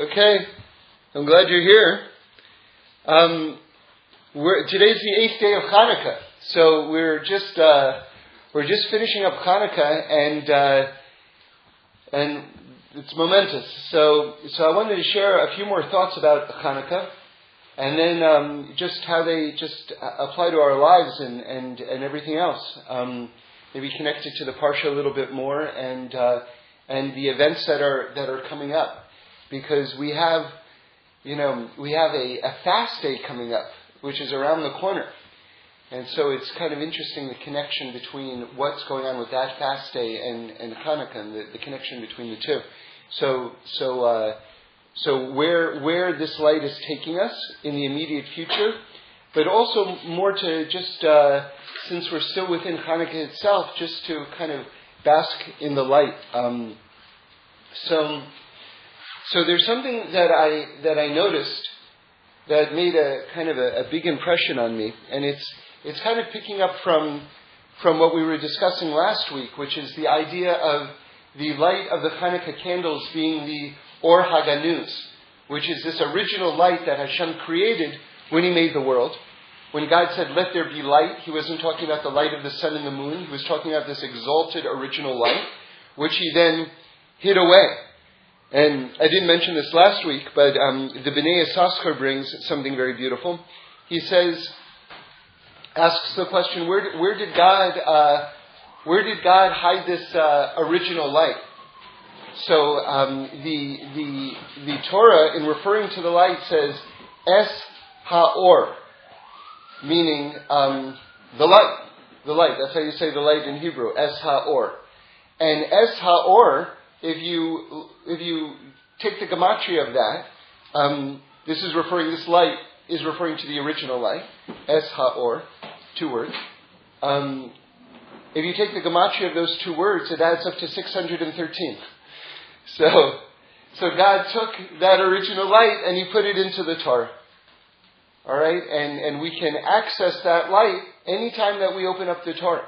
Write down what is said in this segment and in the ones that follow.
Okay, I'm glad you're here. Um, today's the eighth day of Hanukkah, so we're just uh, we're just finishing up Hanukkah, and uh, and it's momentous. So so I wanted to share a few more thoughts about Hanukkah, and then um, just how they just apply to our lives and and, and everything else. Um, maybe connected to the parsha a little bit more, and uh, and the events that are that are coming up because we have, you know, we have a, a fast day coming up, which is around the corner. And so it's kind of interesting the connection between what's going on with that fast day and, and Hanukkah, and the, the connection between the two. So, so, uh, so where, where this light is taking us in the immediate future, but also more to just, uh, since we're still within Hanukkah itself, just to kind of bask in the light. Um, so, so there's something that I that I noticed that made a kind of a, a big impression on me, and it's it's kind of picking up from from what we were discussing last week, which is the idea of the light of the Hanukkah candles being the Or Haganuz, which is this original light that Hashem created when He made the world. When God said, Let there be light, He wasn't talking about the light of the sun and the moon. He was talking about this exalted original light, which He then hid away. And I didn't mention this last week, but um, the B'nai Yissaschar brings something very beautiful. He says, asks the question, where where did God, uh, where did God hide this uh, original light? So um, the, the, the Torah, in referring to the light, says Es Haor, meaning um, the light. The light. That's how you say the light in Hebrew. Es Haor. And Es Haor if you if you take the gematria of that, um, this is referring this light is referring to the original light, es haor, two words. Um, if you take the gematria of those two words, it adds up to 613. So, so God took that original light and He put it into the Torah. All right, and and we can access that light anytime that we open up the Torah.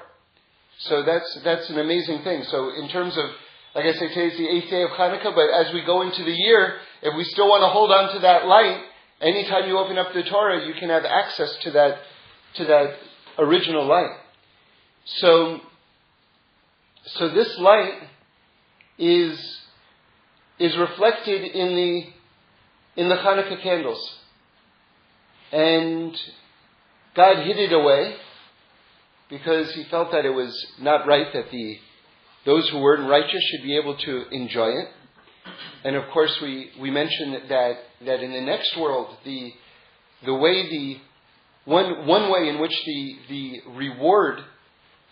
So that's that's an amazing thing. So in terms of like I say, today is the eighth day of Hanukkah, but as we go into the year, if we still want to hold on to that light, anytime you open up the Torah, you can have access to that, to that original light. So, so this light is, is reflected in the, in the Hanukkah candles. And God hid it away because he felt that it was not right that the those who weren't righteous should be able to enjoy it. And of course, we, we mentioned that, that in the next world, the, the way the, one, one way in which the, the reward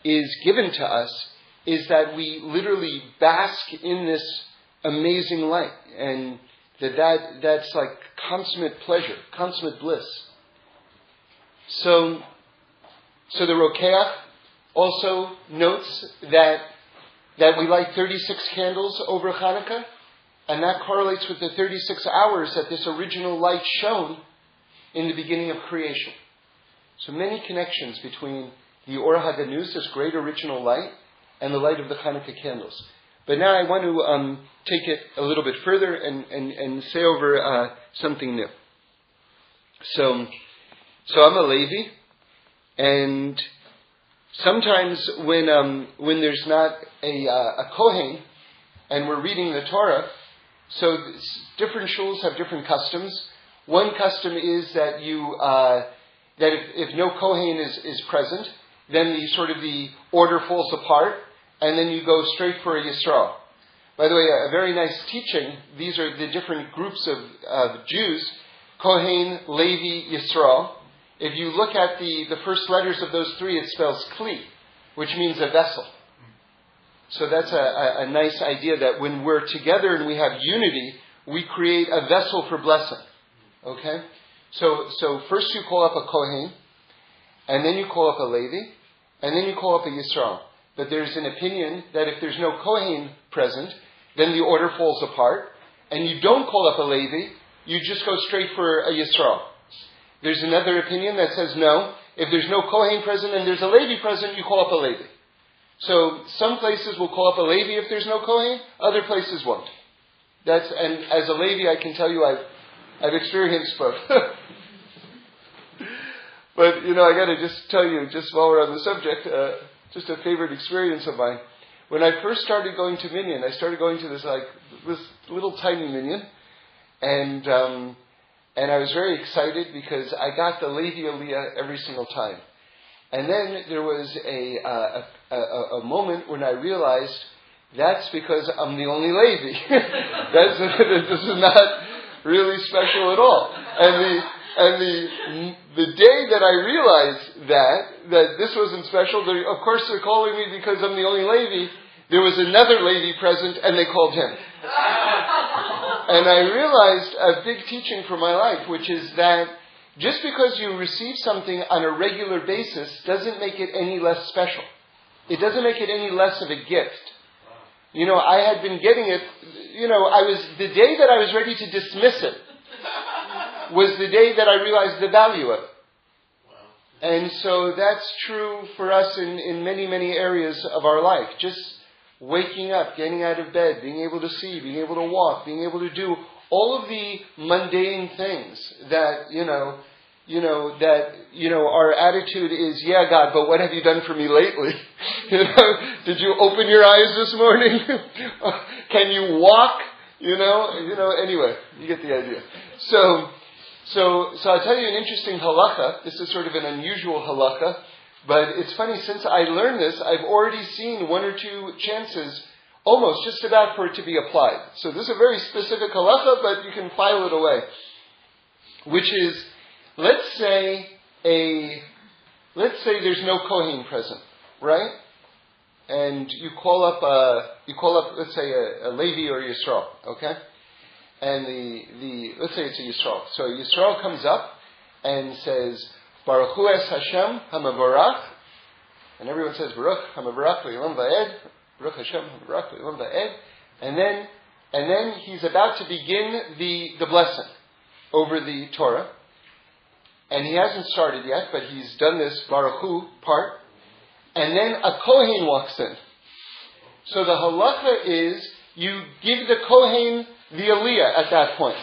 is given to us is that we literally bask in this amazing light. And that, that that's like consummate pleasure, consummate bliss. So, so the Rokeach also notes that that we light 36 candles over Hanukkah, and that correlates with the 36 hours that this original light shone in the beginning of creation. So many connections between the Or HaGanuz, this great original light, and the light of the Hanukkah candles. But now I want to um, take it a little bit further and, and, and say over uh, something new. So, so I'm a Levi, and sometimes when um, when there's not a, uh, a kohen and we're reading the Torah, so different shuls have different customs. One custom is that you uh, that if, if, no kohen is, is present, then the sort of the order falls apart, and then you go straight for a yisrael. By the way, a, a very nice teaching. These are the different groups of, of Jews: Kohen, Levi, Yisrael. If you look at the, the first letters of those three, it spells Kli, which means a vessel. So that's a, a, a nice idea that when we're together and we have unity, we create a vessel for blessing. Okay? So, so first you call up a Kohen, and then you call up a Levi, and then you call up a Yisrael. But there's an opinion that if there's no Kohen present, then the order falls apart, and you don't call up a Levi, you just go straight for a Yisrael. There's another opinion that says no. If there's no Kohen present and there's a Levi present, you call up a Levi. So some places will call up a Levi if there's no Kohen, other places won't. That's and as a Levi, I can tell you I've I've experienced both. but you know, I got to just tell you, just while we're on the subject, uh, just a favorite experience of mine. When I first started going to Minyan, I started going to this like this little tiny Minyan, and um, and I was very excited because I got the Levi Aliyah every single time. And then there was a, uh, a, a, a moment when I realized that's because I'm the only Levi. that's, this is not really special at all. And the, and the, the day that I realized that, that this wasn't special, of course they're calling me because I'm the only Levi. There was another Levi present and they called him. and I realized a big teaching for my life, which is that just because you receive something on a regular basis doesn't make it any less special. It doesn't make it any less of a gift. You know, I had been getting it, you know, I was, the day that I was ready to dismiss it was the day that I realized the value of it. And so that's true for us in, in many, many areas of our life. Just waking up, getting out of bed, being able to see, being able to walk, being able to do all of the mundane things that, you know, you know, that, you know, our attitude is, yeah, God, but what have you done for me lately? you know, did you open your eyes this morning? Can you walk? You know, you know, anyway, you get the idea. So, so, so I'll tell you an interesting halacha. This is sort of an unusual halacha, but it's funny, since I learned this, I've already seen one or two chances almost just about for it to be applied. So this is a very specific halacha, but you can file it away. Which is, let's say a, let's say there's no Kohen present, right? And you call up a, you call up, let's say a, a Levi or Yisrael, okay? And the, the, let's say it's a Yisrael. So a Yisrael comes up and says, Barchu es Hashem hamavarach, and everyone says Baruch hamavarach v'yilam va'ed, Baruch Hashem hamavarach v'yilam va'ed, and then, and then he's about to begin the, the blessing over the Torah, and he hasn't started yet, but he's done this Barchu part, and then a Kohen walks in. So the halacha is you give the Kohen the Aliyah at that point.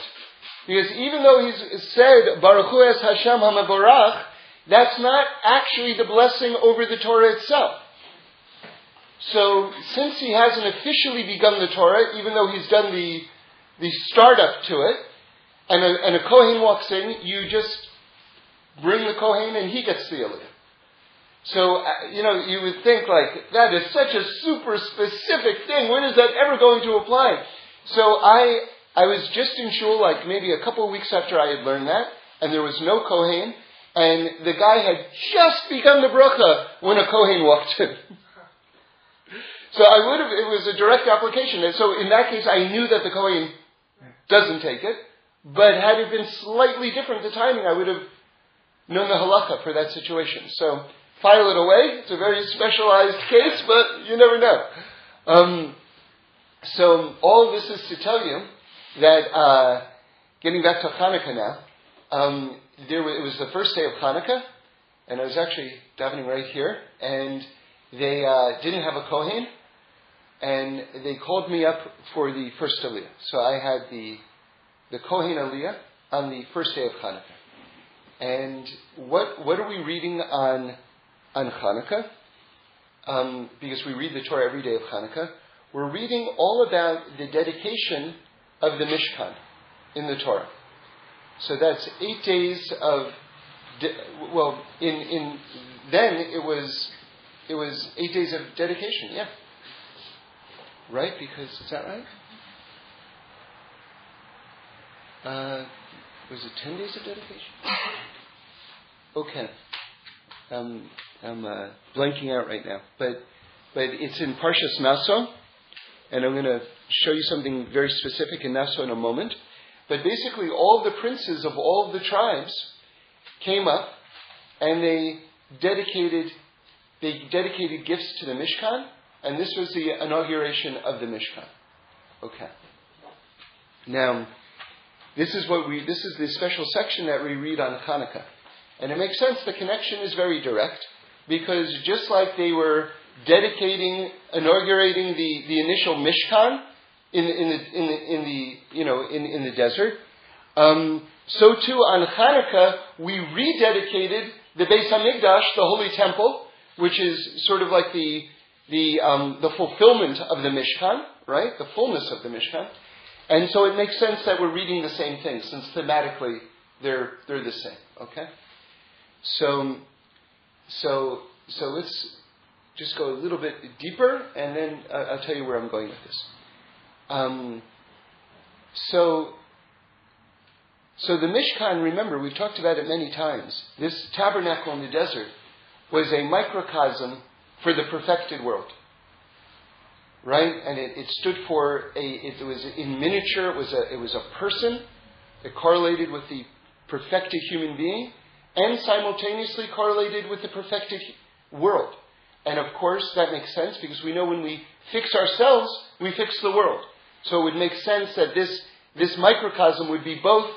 Because even though he's said Barchu es Hashem HaMavorach, that's not actually the blessing over the Torah itself. So since he hasn't officially begun the Torah, even though he's done the the startup to it, and a, and a Kohen walks in, you just bring the Kohen and he gets the Aliyah. So, uh, you know, you would think like, that is such a super specific thing. When is that ever going to apply? So I, I was just in shul like maybe a couple of weeks after I had learned that, and there was no Kohen, and the guy had just begun the bracha when a Kohen walked in. so I would have, it was a direct application. And so in that case, I knew that the Kohen doesn't take it, but had it been slightly different, the timing, I would have known the halacha for that situation. So file it away. It's a very specialized case, but you never know. Um, so all this is to tell you that uh, getting back to Hanukkah now, um, there was, it was the first day of Hanukkah, and I was actually davening right here, and they uh, didn't have a kohen, and they called me up for the first aliyah. So I had the the kohen aliyah on the first day of Hanukkah. And what what are we reading on on Hanukkah? Um, because we read the Torah every day of Hanukkah. We're reading all about the dedication of the Mishkan in the Torah. So that's eight days of, de- well, in, in then it was it was eight days of dedication. Yeah, right? Because is that right? Uh, was it ten days of dedication? Okay, um, I'm uh, blanking out right now, but but it's in Parshas Naso, and I'm going to show you something very specific in Naso in a moment. But basically, all the princes of all the tribes came up, and they dedicated they dedicated gifts to the Mishkan, and this was the inauguration of the Mishkan. Okay. Now, this is what we this is the special section that we read on Hanukkah. And it makes sense, the connection is very direct, because just like they were dedicating, inaugurating the, the initial Mishkan, in, in, the, in, the, in the, you know, in, in the desert. Um, so too on Hanukkah, we rededicated the Beis Hamikdash, the Holy Temple, which is sort of like the, the, um, the fulfillment of the Mishkan, right? The fullness of the Mishkan. And so it makes sense that we're reading the same thing, since thematically they're, they're the same, okay? So, so, so let's just go a little bit deeper, and then I'll tell you where I'm going with this. Um, so, so the Mishkan, remember, we've talked about it many times. This tabernacle in the desert was a microcosm for the perfected world. Right? And it, it stood for a, it was in miniature, it was, a, it was a person that correlated with the perfected human being and simultaneously correlated with the perfected world. And of course, that makes sense because we know when we fix ourselves, we fix the world. So it would make sense that this, this microcosm would be both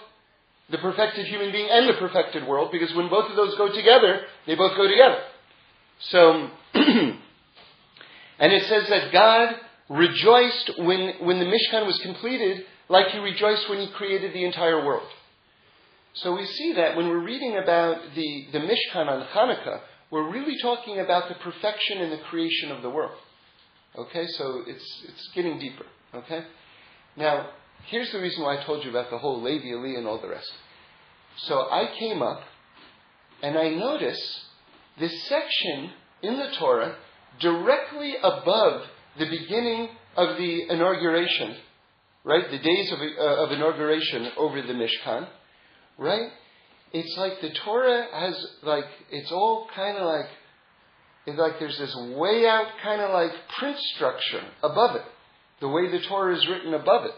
the perfected human being and the perfected world, because when both of those go together, they both go together. So, and it says that God rejoiced when, when the Mishkan was completed, like he rejoiced when he created the entire world. So we see that when we're reading about the, the Mishkan on Hanukkah, we're really talking about the perfection and the creation of the world. Okay, so it's, it's getting deeper. Okay? Now, here's the reason why I told you about the whole Levi Ali and all the rest. So I came up and I notice this section in the Torah directly above the beginning of the inauguration, right? The days of, uh, of inauguration over the Mishkan, right? It's like the Torah has, like, it's all kind of like, it's like there's this way out kind of like print structure above it, the way the Torah is written above it.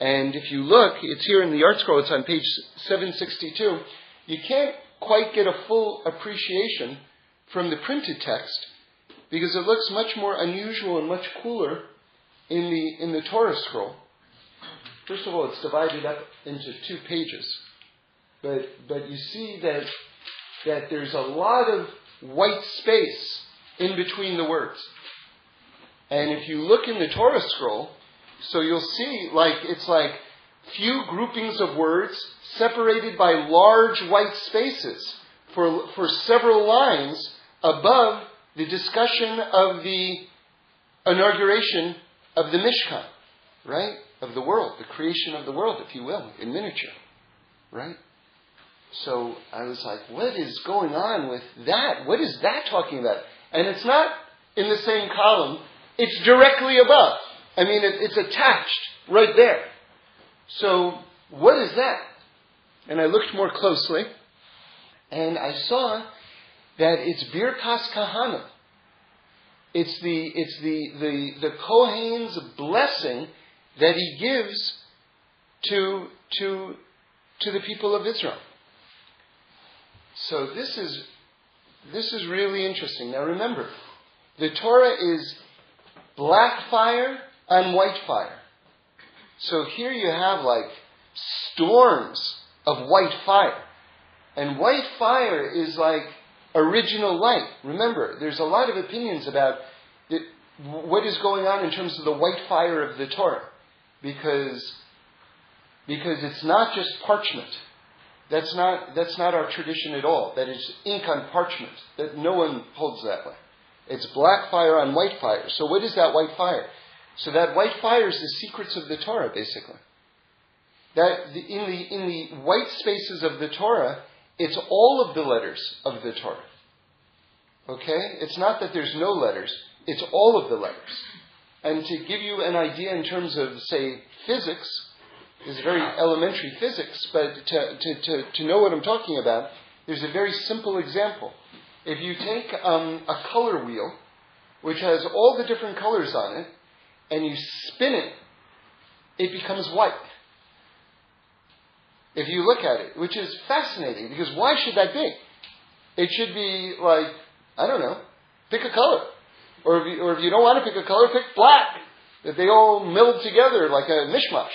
And if you look, it's here in the ArtScroll, it's on page 762. You can't quite get a full appreciation from the printed text because it looks much more unusual and much cooler in the, in the Torah scroll. First of all, it's divided up into two pages. But, but you see that, that there's a lot of white space in between the words. And if you look in the Torah scroll, so you'll see, like, it's like few groupings of words separated by large white spaces for, for several lines above the discussion of the inauguration of the Mishkan, right? Of the world, the creation of the world, if you will, in miniature, right? So I was like, what is going on with that? What is that talking about? And it's not in the same column, it's directly above. I mean, it, it's attached right there. So, what is that? And I looked more closely, and I saw that it's Birkas Kahana. It's the, it's the, the, the Kohen's blessing that he gives to, to, to the people of Israel. So this is, this is really interesting. Now remember, the Torah is black fire and white fire. So here you have like storms of white fire. And white fire is like original light. Remember, there's a lot of opinions about it, what is going on in terms of the white fire of the Torah. Because, because it's not just parchment. That's not, that's not our tradition at all. That is ink on parchment. That no one holds that way. It's black fire on white fire. So what is that white fire? So that white fire is the secrets of the Torah, basically. That in the in the white spaces of the Torah, it's all of the letters of the Torah. Okay? It's not that there's no letters, it's all of the letters. And to give you an idea in terms of, say, physics, is very elementary physics, but to, to, to, to know what I'm talking about, there's a very simple example. If you take um, a color wheel, which has all the different colors on it, and you spin it, it becomes white. If you look at it, which is fascinating, because why should that be? It should be like, I don't know, pick a color. Or if you, or if you don't want to pick a color, pick black. That they all meld together like a mishmash.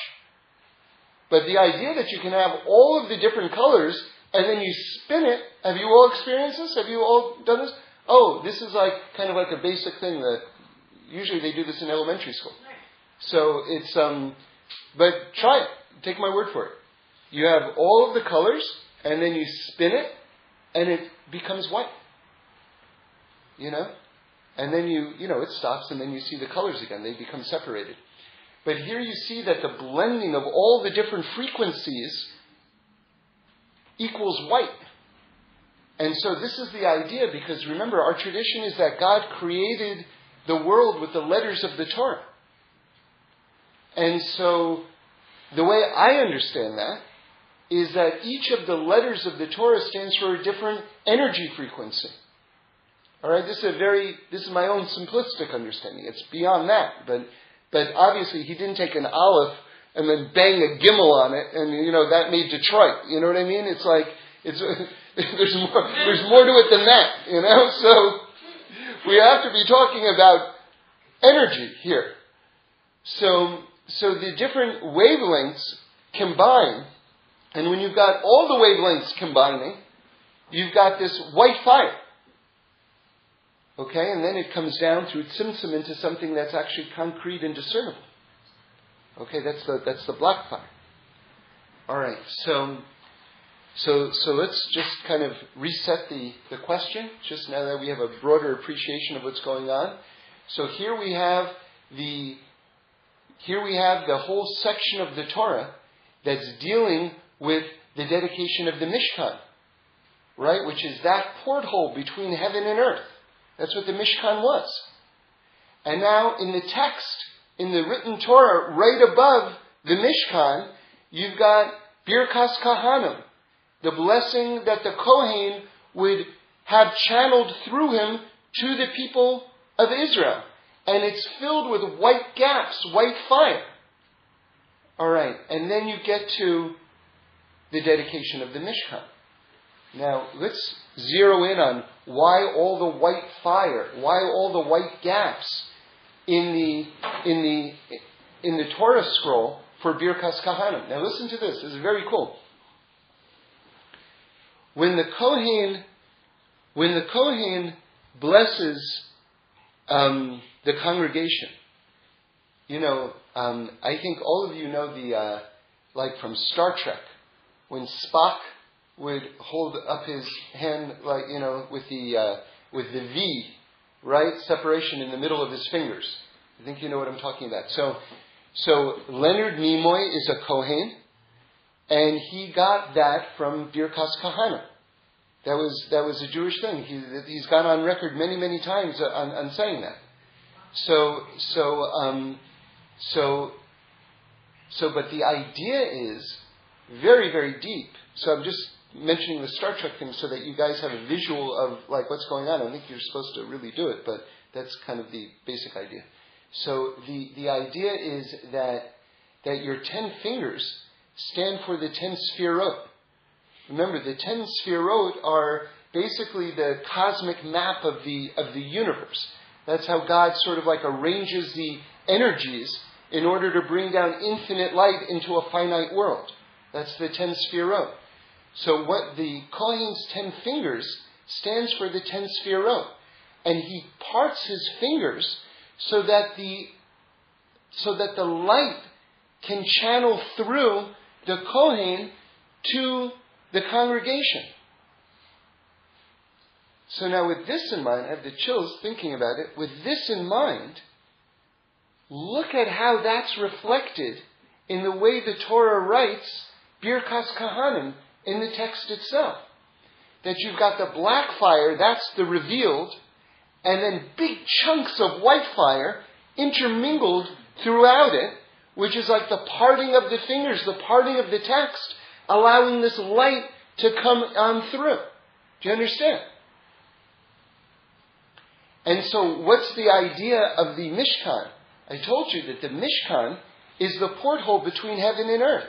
But the idea that you can have all of the different colors and then you spin it, have you all experienced this? Have you all done this? Oh, this is like kind of like a basic thing that usually they do this in elementary school. So it's um, but try it. Take my word for it. You have all of the colors, and then you spin it, and it becomes white. You know, and then you you know it stops, and then you see the colors again. They become separated. But here you see that the blending of all the different frequencies equals white. And so this is the idea because remember, our tradition is that God created the world with the letters of the Torah. And so the way I understand that is that each of the letters of the Torah stands for a different energy frequency. All right, this is a very this is my own simplistic understanding. It's beyond that, but but obviously he didn't take an aleph and then bang a gimel on it, and you know that made Detroit. You know what I mean? It's like it's there's more there's more to it than that. You know, so we have to be talking about energy here. So so the different wavelengths combine, and when you've got all the wavelengths combining, you've got this white fire. Okay, and then it comes down through tzimtzum into something that's actually concrete and discernible. Okay, that's the that's the black fire. All right, so so so let's just kind of reset the, the question, just now that we have a broader appreciation of what's going on. So here we have the here we have the whole section of the Torah that's dealing with the dedication of the Mishkan, right? Which is that porthole between heaven and earth. That's what the Mishkan was. And now in the text, in the written Torah, right above the Mishkan, you've got Birkas Kahanim, the blessing that the Kohen would have channeled through him to the people of Israel. And it's filled with white gaps, white fire. All right, and then you get to the dedication of the Mishkan. Now, let's zero in on why all the white fire, why all the white gaps in the, in the, in the Torah scroll for Birkas Kahanim. Now, listen to this. This is very cool. When the Kohen, when the Kohen blesses um, the congregation, you know, um, I think all of you know the, uh, like from Star Trek, when Spock would hold up his hand like you know with the uh, with the V, right separation in the middle of his fingers. I think you know what I'm talking about. So, so Leonard Nimoy is a Kohen, and he got that from Birkas Kahana. That was that was a Jewish thing. He, he's gone on record many many times on, on saying that. So so um, so so, but the idea is very very deep. So I'm just mentioning the Star Trek thing so that you guys have a visual of like what's going on. I think you're supposed to really do it, but that's kind of the basic idea. So the, the idea is that that your ten fingers stand for the ten sefirot. Remember, the ten sefirot are basically the cosmic map of the of the universe. That's how God sort of like arranges the energies in order to bring down infinite light into a finite world. That's the ten sefirot. So what the Kohen's ten fingers stands for the ten sefirot. And he parts his fingers so that the so that the light can channel through the Kohen to the congregation. So now with this in mind, I have the chills thinking about it. With this in mind, look at how that's reflected in the way the Torah writes Birkas Kahanim in the text itself. That you've got the black fire, that's the revealed, and then big chunks of white fire intermingled throughout it, which is like the parting of the fingers, the parting of the text, allowing this light to come on through. Do you understand? And so, what's the idea of the Mishkan? I told you that the Mishkan is the porthole between heaven and earth.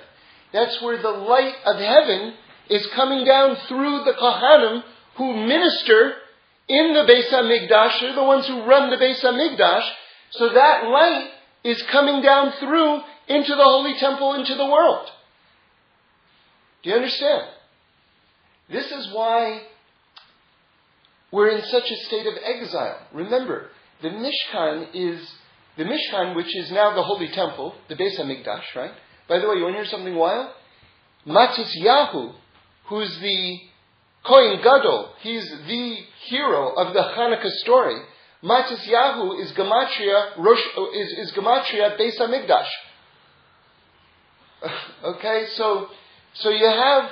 That's where the light of heaven is coming down through the Kohanim who minister in the Beis HaMikdash. They're the ones who run the Beis HaMikdash. So that light is coming down through into the Holy Temple, into the world. Do you understand? This is why we're in such a state of exile. Remember, the Mishkan is the Mishkan, which is now the Holy Temple, the Beis Hamikdash, right? By the way, you want to hear something wild? Matis Yahu, who's the Kohen Gadol, he's the hero of the Hanukkah story. Yahu is Gematria, Rosh, is, is Gematria Beis Hamikdash. okay, so, so you have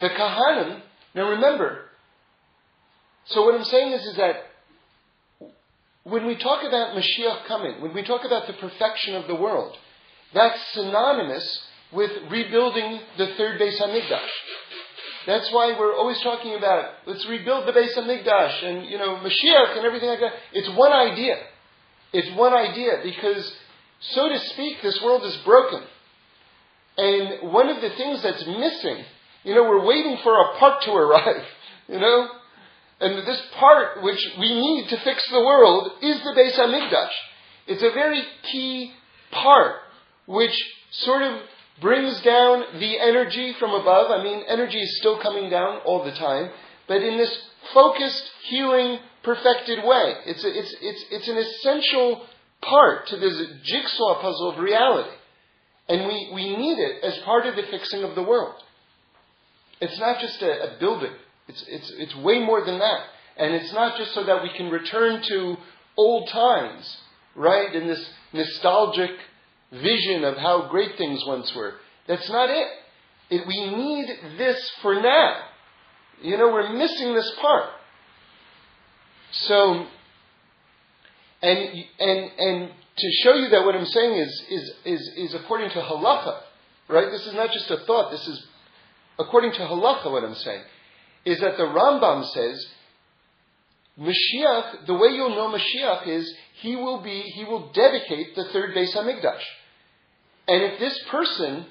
the Kahanim. Now remember, so what I'm saying is, is that when we talk about Mashiach coming, when we talk about the perfection of the world, that's synonymous with rebuilding the third Beis Hamikdash. That's why we're always talking about let's rebuild the Beis Hamikdash and you know Mashiach and everything like that. It's one idea. It's one idea because, so to speak, this world is broken. And one of the things that's missing, you know, we're waiting for a part to arrive. You know, and this part which we need to fix the world is the Beis Hamikdash. It's a very key part which sort of brings down the energy from above. I mean, energy is still coming down all the time, but in this focused, healing, perfected way. It's, a, it's, it's, it's an essential part to this jigsaw puzzle of reality. And we, we need it as part of the fixing of the world. It's not just a, a building. It's, it's, it's way more than that. And it's not just so that we can return to old times, right? In this nostalgic vision of how great things once were. That's not it. it. We need this for now. You know, we're missing this part. So, and, and, and to show you that what I'm saying is, is, is, is according to halacha, right? This is not just a thought, this is according to halacha what I'm saying is that the Rambam says Mashiach, the way you'll know Mashiach is he will be, he will dedicate the third Beis Hamikdash. And if this person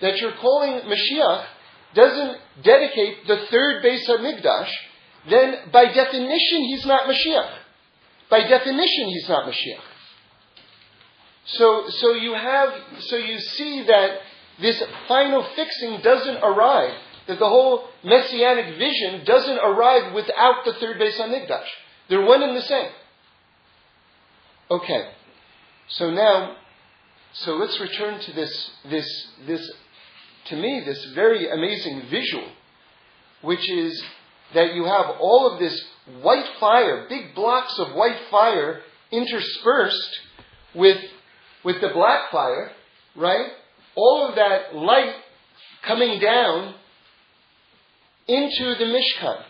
that you're calling Mashiach doesn't dedicate the third base of Hamikdash, then by definition he's not Mashiach. By definition he's not Mashiach. So, so you have, so you see that this final fixing doesn't arrive that the whole messianic vision doesn't arrive without the third Beis Hamikdash. They're one and the same. Okay, so now, so let's return to this, this, this, to me, this very amazing visual, which is that you have all of this white fire, big blocks of white fire interspersed with, with the black fire, right? All of that light coming down into the Mishkan,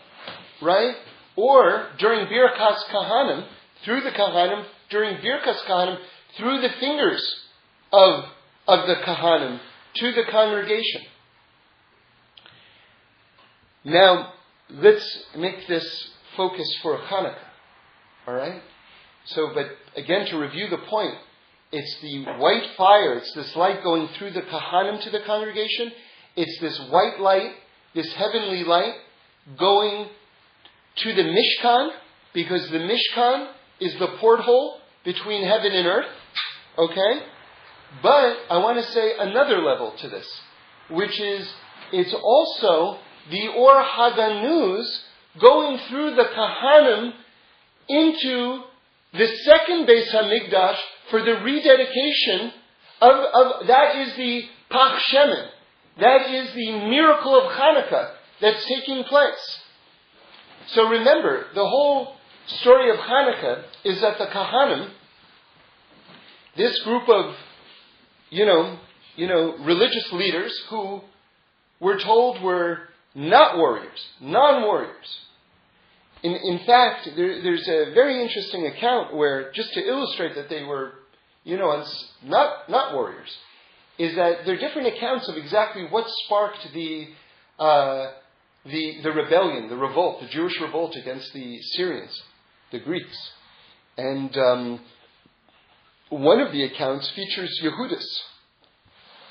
right? Or during Birkas Kahanim, through the Kahanim, during Birkas Kahanim, through the fingers of, of the Kahanim to the congregation. Now, let's make this focus for Hanukkah. Alright? So, but again, to review the point, it's the white fire, it's this light going through the Kahanim to the congregation. It's this white light this heavenly light going to the Mishkan, because the Mishkan is the porthole between heaven and earth. Okay? But I want to say another level to this, which is it's also the Or Haganuz going through the Kahanim into the second Beis Hamikdash for the rededication of, of that is the Pach Shemen, that is the miracle of Hanukkah that's taking place. So remember, the whole story of Hanukkah is that the Kahanim, this group of, you know, you know, religious leaders who we're told were not warriors, non-warriors. In, in fact, there, there's a very interesting account where, just to illustrate that they were, you know, not, not warriors, is that there are different accounts of exactly what sparked the, uh, the, the rebellion, the revolt, the Jewish revolt against the Syrians, the Greeks. And um, one of the accounts features Yehudis.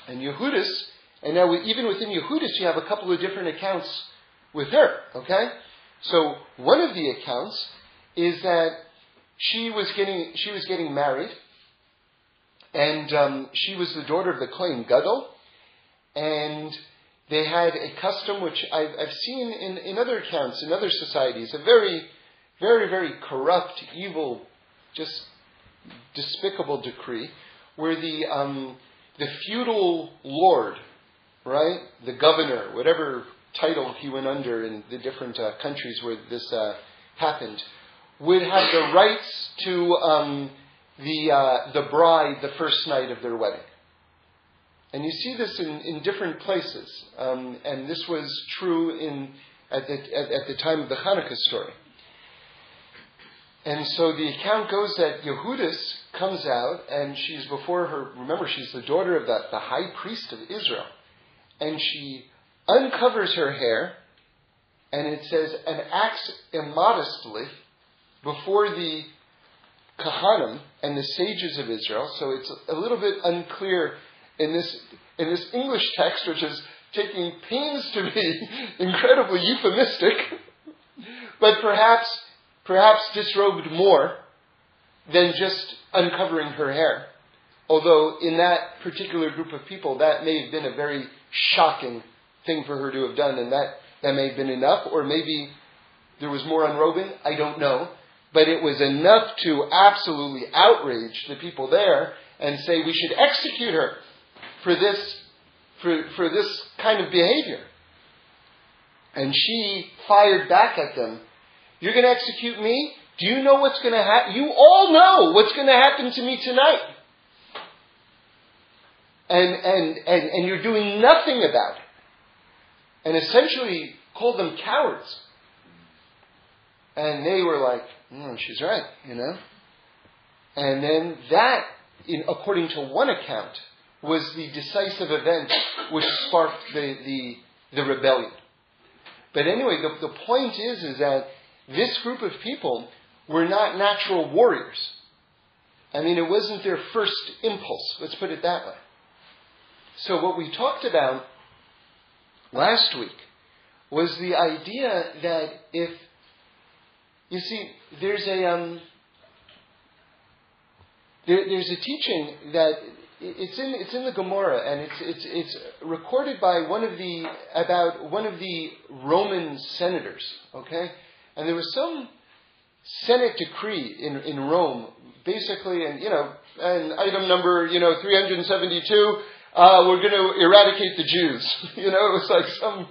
And Yehudis, and now even within Yehudis, you have a couple of different accounts with her, okay? So one of the accounts is that she was getting, she was getting married, and um, she was the daughter of the Kohen Gadol, and they had a custom which I've, I've seen in, in other accounts, in other societies, a very, very, very corrupt, evil, just despicable decree where the, um, the feudal lord, right, the governor, whatever title he went under in the different uh, countries where this uh, happened, would have the rights to um, the, uh, the bride the first night of their wedding. And you see this in, in different places. Um, and this was true in, at, the, at, at the time of the Hanukkah story. And so the account goes that Yehudis comes out and she's before her, remember, she's the daughter of the, the high priest of Israel. And she uncovers her hair, and it says, and acts immodestly before the Kahanim and the sages of Israel. So it's a little bit unclear in this, in this English text, which is taking pains to be incredibly euphemistic, but perhaps perhaps disrobed more than just uncovering her hair. Although in that particular group of people, that may have been a very shocking thing for her to have done, and that, that may have been enough, or maybe there was more unrobing, I don't know. But it was enough to absolutely outrage the people there and say we should execute her for this, for, for this kind of behavior. And she fired back at them you're going to execute me? Do you know what's going to happen? You all know what's going to happen to me tonight. And, and, and, and you're doing nothing about it. And essentially called them cowards. And they were like, mm, she's right, you know? And then that, in, according to one account, was the decisive event which sparked the, the, the rebellion. But anyway, the, the point is, is that this group of people were not natural warriors. I mean, it wasn't their first impulse, let's put it that way. So, what we talked about last week was the idea that if, you see, there's a, um, there, there's a teaching that it's in it's in the Gemara and it's it's it's recorded by one of the about one of the Roman senators. Okay, and there was some Senate decree in, in Rome, basically, and you know, and item number, you know, 372, uh, we're going to eradicate the Jews. you know, it was like some.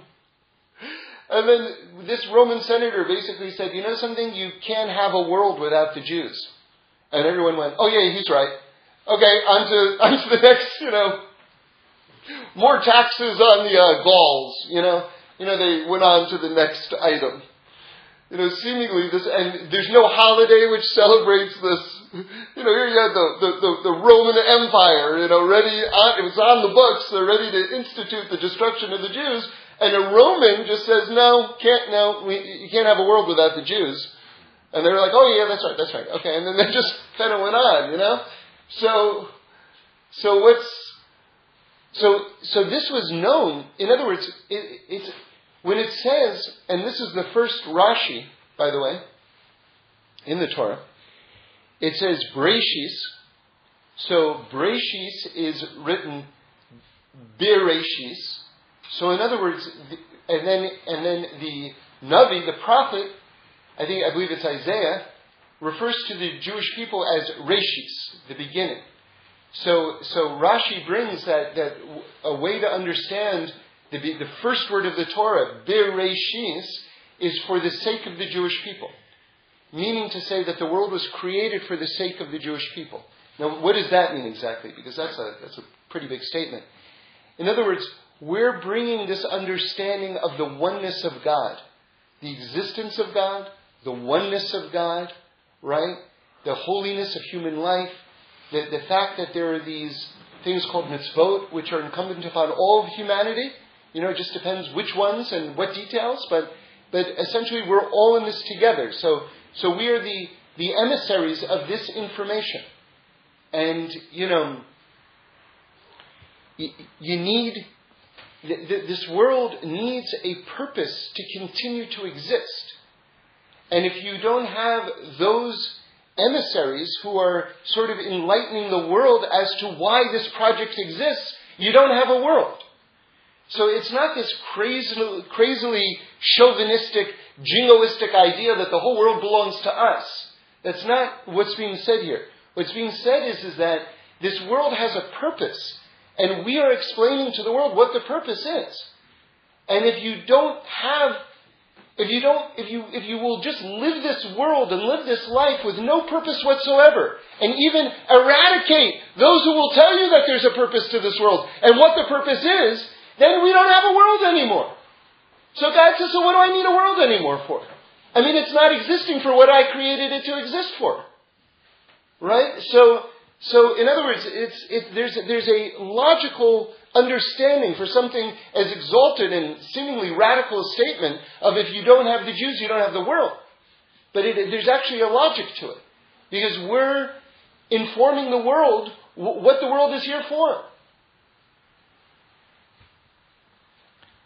And then this Roman senator basically said, you know something, you can't have a world without the Jews. And everyone went, oh yeah, he's right. Okay, on to, on to the next, you know, more taxes on the uh, Gauls, you know. You know, they went on to the next item. You know, seemingly this, and there's no holiday which celebrates this. You know, here you had the, the, the, the Roman Empire, you know, ready, on, it was on the books, they're ready to institute the destruction of the Jews, and a Roman just says, no, can't, no, we, you can't have a world without the Jews. And they're like, oh yeah, that's right, that's right, okay, and then they just kind of went on, you know? So, so what's, so, so this was known, in other words, it, it's, when it says, and this is the first Rashi, by the way, in the Torah, it says Breshis. So Breshis is written Bereshis. So in other words, and then and then the Navi, the prophet, I think I believe it's Isaiah, refers to the Jewish people as Reshis, the beginning. So so Rashi brings that that a way to understand the, the first word of the Torah, Bereshis, is for the sake of the Jewish people. Meaning to say that the world was created for the sake of the Jewish people. Now, what does that mean exactly? Because that's a, that's a pretty big statement. In other words, we're bringing this understanding of the oneness of God, the existence of God, the oneness of God, right? The holiness of human life, the, the fact that there are these things called mitzvot, which are incumbent upon all of humanity, you know, it just depends which ones and what details, but, but essentially we're all in this together. So, so we are the, the emissaries of this information. And, you know, you, you need, this world needs a purpose to continue to exist. And if you don't have those emissaries who are sort of enlightening the world as to why this project exists, you don't have a world. So it's not this crazily, crazily chauvinistic, jingoistic idea that the whole world belongs to us. That's not what's being said here. What's being said is, is that this world has a purpose, and we are explaining to the world what the purpose is. And if you don't have, if you don't, if you, if you will just live this world and live this life with no purpose whatsoever, and even eradicate those who will tell you that there's a purpose to this world and what the purpose is, then we don't have a world anymore. So God says, so what do I need a world anymore for? I mean, it's not existing for what I created it to exist for. Right? So, so in other words, it's, it, there's, there's a logical understanding for something as exalted and seemingly radical a statement of if you don't have the Jews, you don't have the world. But it, there's actually a logic to it. Because we're informing the world what the world is here for.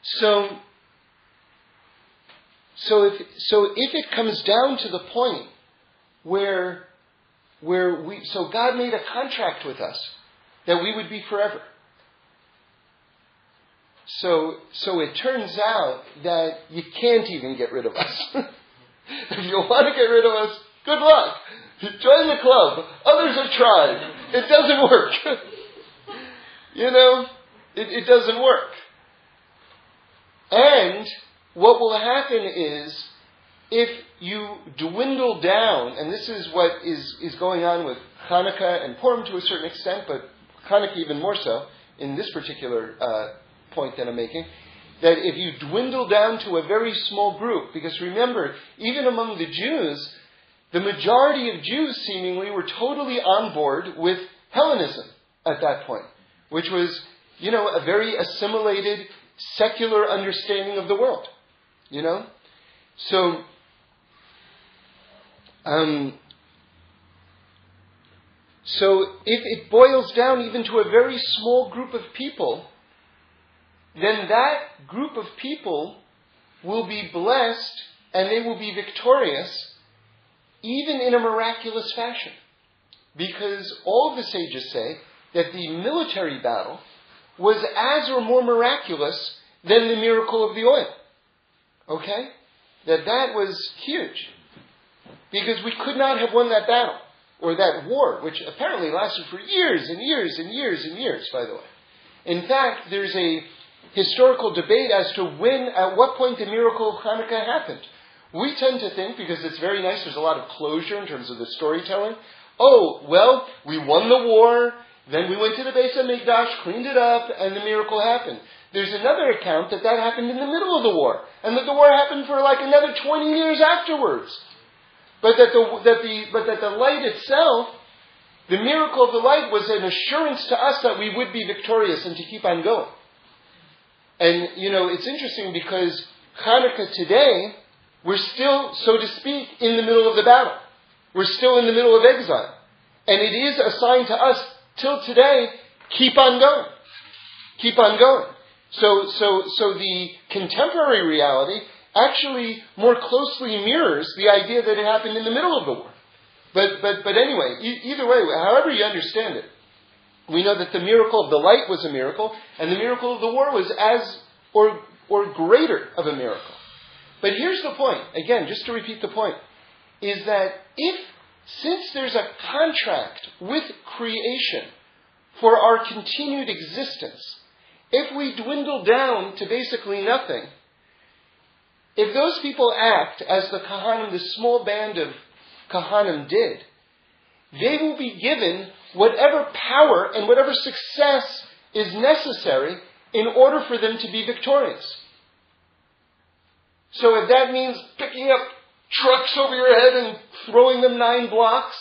So, so if, so if it comes down to the point where, where we, so God made a contract with us that we would be forever. So, so it turns out that you can't even get rid of us. if you want to get rid of us, good luck. Join the club. Others have tried. It doesn't work. you know, it, it doesn't work. And what will happen is if you dwindle down, and this is what is, is going on with Hanukkah and Purim to a certain extent, but Hanukkah even more so in this particular uh, point that I'm making, that if you dwindle down to a very small group, because remember, even among the Jews, the majority of Jews seemingly were totally on board with Hellenism at that point, which was, you know, a very assimilated, secular understanding of the world. You know? So, um, so if it boils down even to a very small group of people, then that group of people will be blessed and they will be victorious even in a miraculous fashion. Because all the sages say that the military battle was as or more miraculous than the miracle of the oil. Okay? That that was huge. Because we could not have won that battle or that war, which apparently lasted for years and years and years and years, by the way. In fact, there's a historical debate as to when, at what point the miracle of Hanukkah happened. We tend to think, because it's very nice, there's a lot of closure in terms of the storytelling. Oh, well, we won the war, then we went to the base of HaMikdash, cleaned it up, and the miracle happened. There's another account that that happened in the middle of the war, and that the war happened for like another 20 years afterwards. But that the, that the, but that the light itself, the miracle of the light was an assurance to us that we would be victorious and to keep on going. And, you know, it's interesting because Hanukkah today, we're still, so to speak, in the middle of the battle. We're still in the middle of exile. And it is a sign to us, till today, keep on going. Keep on going. So, so, so the contemporary reality actually more closely mirrors the idea that it happened in the middle of the war. But, but, but anyway, e- either way, however you understand it, we know that the miracle of the light was a miracle, and the miracle of the war was as or, or greater of a miracle. But here's the point, again, just to repeat the point, is that if, since there's a contract with creation for our continued existence, if we dwindle down to basically nothing, if those people act as the Kahanim, the small band of Kahanim did, they will be given whatever power and whatever success is necessary in order for them to be victorious. So if that means picking up trucks over your head and throwing them nine blocks,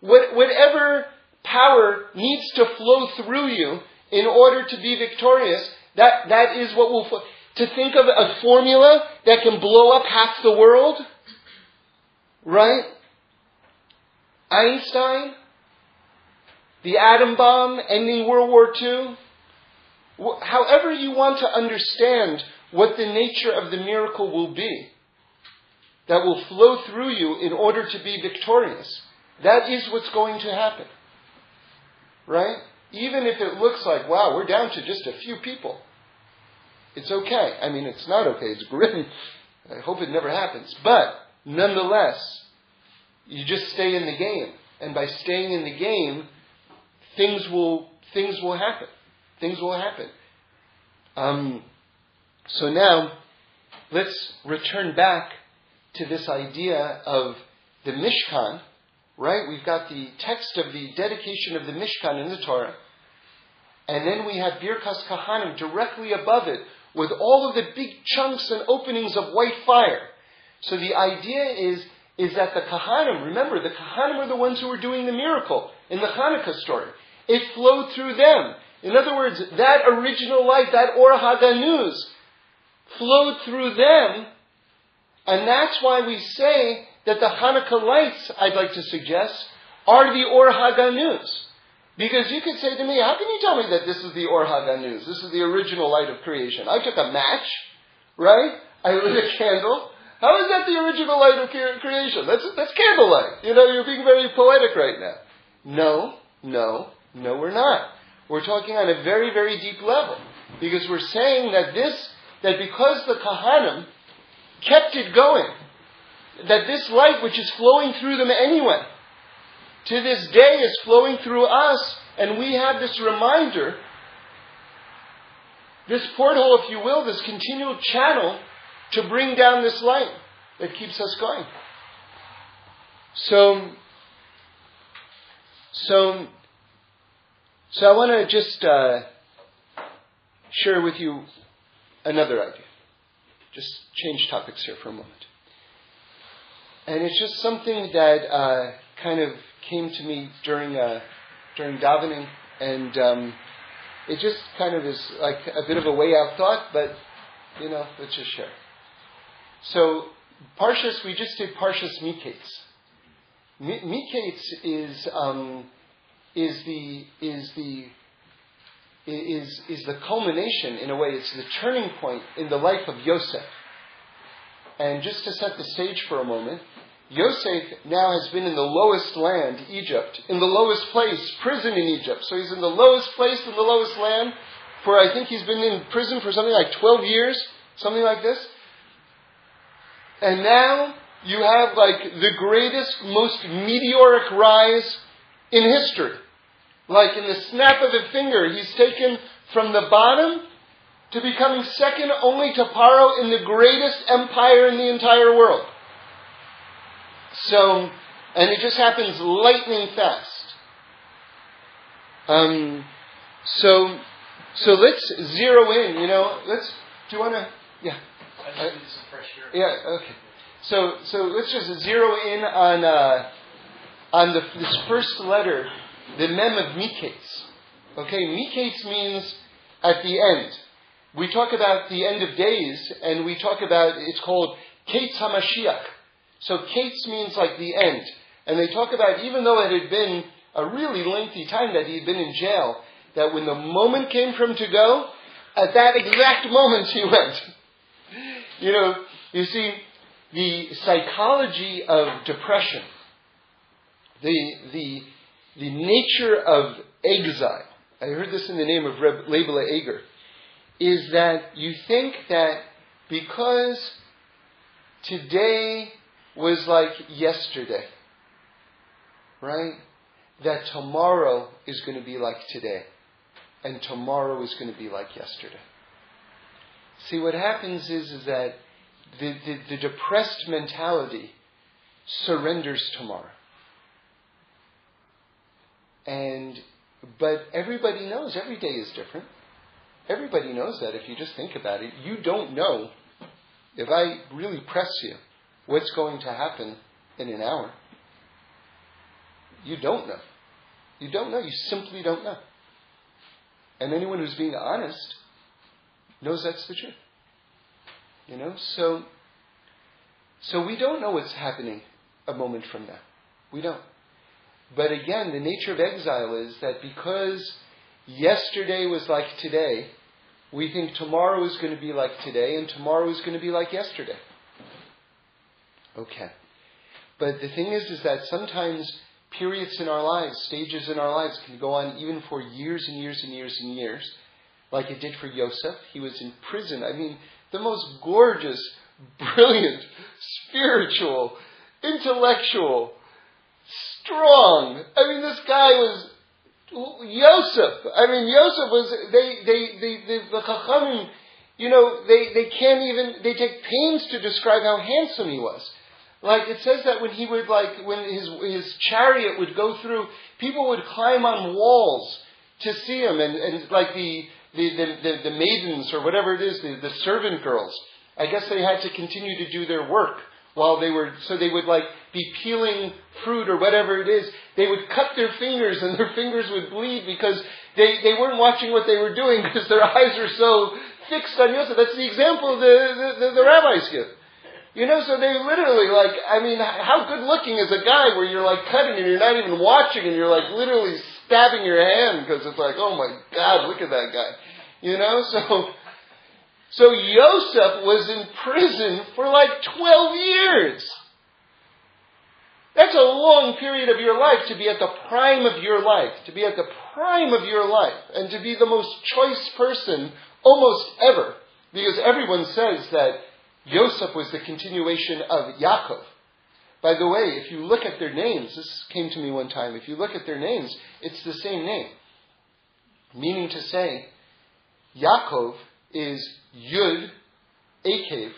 whatever power needs to flow through you in order to be victorious, that, that is what will, to think of a formula that can blow up half the world, right? Einstein, the atom bomb ending World War II. However you want to understand what the nature of the miracle will be that will flow through you in order to be victorious, that is what's going to happen. Right? even if it looks like, wow, we're down to just a few people, it's okay. I mean, it's not okay. It's grim. I hope it never happens. But nonetheless, you just stay in the game and by staying in the game, things will things will happen. Things will happen. Um, so now, let's return back to this idea of the Mishkan, right? We've got the text of the dedication of the Mishkan in the Torah. And then we have Birkas Kahanim directly above it with all of the big chunks and openings of white fire. So the idea is, is that the Kahanim, remember, the Kahanim are the ones who were doing the miracle in the Hanukkah story. It flowed through them. In other words, that original light, that Or HaGanuz, flowed through them, and that's why we say that the Hanukkah lights, I'd like to suggest, are the Or HaGanuz. Because you could say to me, how can you tell me that this is the Or HaGanuz? This is the original light of creation. I took a match, right? I lit a candle. How is that the original light of creation? That's, that's candlelight. You know, you're being very poetic right now. No, no, no, we're not. We're talking on a very, very deep level. Because we're saying that this, that because the Kahanim kept it going, that this light which is flowing through them anyway, to this day is flowing through us, and we have this reminder, this portal, if you will, this continual channel to bring down this light that keeps us going. So, so, so I want to just uh, share with you another idea. Just change topics here for a moment. And it's just something that uh, kind of came to me during uh, during davening, and um, it just kind of is like a bit of a way out thought, but you know, let's just share. So, Parshas, we just did Parshas Miketz. Miketz is um, is the is the is is the culmination in a way. It's the turning point in the life of Yosef. And just to set the stage for a moment, Yosef now has been in the lowest land, Egypt, in the lowest place, prison in Egypt. So he's in the lowest place in the lowest land for, I think he's been in prison for something like 12 years, something like this. And now you have like the greatest, most meteoric rise in history. Like in the snap of a finger, he's taken from the bottom to becoming second only to Paro in the greatest empire in the entire world. So, and it just happens lightning fast. Um, so, so let's zero in. You know, let's. Do you want to? Yeah. I need some fresh air. Yeah. Okay. So, so let's just zero in on uh, on the, this first letter, the mem of Miketz. Okay, Miketz means at the end. We talk about the end of days, and we talk about it's called Ketz Hamashiach. So Ketz means like the end. And they talk about even though it had been a really lengthy time that he had been in jail, that when the moment came for him to go, at that exact moment he went. you know, you see, the psychology of depression, the, the, the nature of exile, I heard this in the name of Reb Leibele Eger, is that you think that because today was like yesterday, right? That tomorrow is going to be like today, and tomorrow is going to be like yesterday. See, what happens is, is that the, the, the depressed mentality surrenders tomorrow. And, but everybody knows every day is different. Everybody knows that if you just think about it. You don't know, if I really press you, what's going to happen in an hour. You don't know. You don't know. You simply don't know. And anyone who's being honest knows that's the truth. You know, so so we don't know what's happening a moment from now. We don't. But again, the nature of exile is that because yesterday was like today, we think tomorrow is going to be like today, and tomorrow is going to be like yesterday. Okay. But the thing is, is that sometimes periods in our lives, stages in our lives, can go on even for years and years and years and years, like it did for Yosef. He was in prison. I mean, the most gorgeous, brilliant, spiritual, intellectual, strong. I mean, this guy was Yosef. I mean, Yosef was, they, they, they, they the Chachamim, you know, they, they can't even, they take pains to describe how handsome he was. Like it says that when he would like when his his chariot would go through, people would climb on walls to see him, and, and like the the, the, the, the maidens or whatever it is, the, the servant girls. I guess they had to continue to do their work while they were so they would like be peeling fruit or whatever it is. They would cut their fingers and their fingers would bleed because they, they weren't watching what they were doing because their eyes were so fixed on Yosef. That's the example the, the, the the rabbis give. You know, so they literally like, I mean, how good looking is a guy where you're like cutting and you're not even watching and you're like literally stabbing your hand because it's like, oh my God, look at that guy. You know, so, so Yosef was in prison for like 12 years. That's a long period of your life to be at the prime of your life, to be at the prime of your life, and to be the most choice person almost ever. Because everyone says that Yosef was the continuation of Yaakov. By the way, if you look at their names, this came to me one time, if you look at their names, it's the same name. Meaning to say, Yaakov is Yud Akev.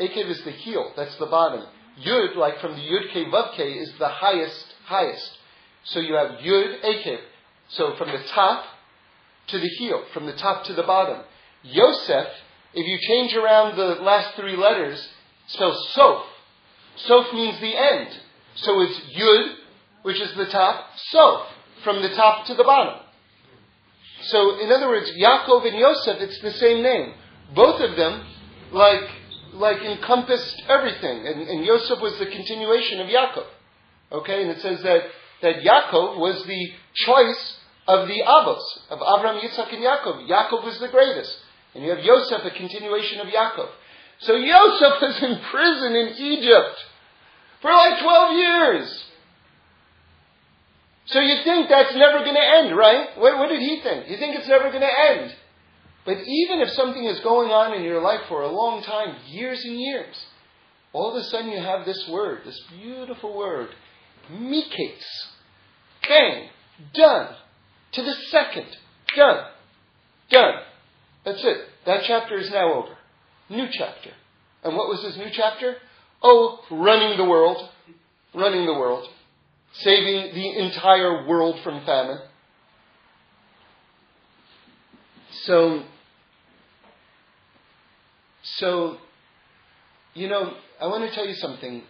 Akev is the heel, that's the bottom. Yud, like from the Yud Ke Vav Ke, is the highest, highest. So you have Yud Akev. So from the top to the heel, from the top to the bottom. Yosef if you change around the last three letters, spells Sof. Sof means the end. So it's Yud, which is the top, Sof, from the top to the bottom. So, in other words, Yaakov and Yosef, it's the same name. Both of them, like, like encompassed everything. And, and Yosef was the continuation of Yaakov. Okay, and it says that, that Yaakov was the choice of the Avos, of Abraham, Yitzhak, and Yaakov. Yaakov was the greatest. And you have Yosef, a continuation of Yaakov. So Yosef was in prison in Egypt for like 12 years. So you think that's never going to end, right? What, what did he think? You think it's never going to end. But even if something is going on in your life for a long time, years and years, all of a sudden you have this word, this beautiful word, miketz. Bang! Done. To the second. Done. Done. That's it. That chapter is now over. New chapter. And what was his new chapter? Oh, running the world. Running the world. Saving the entire world from famine. So, so, you know, I want to tell you something,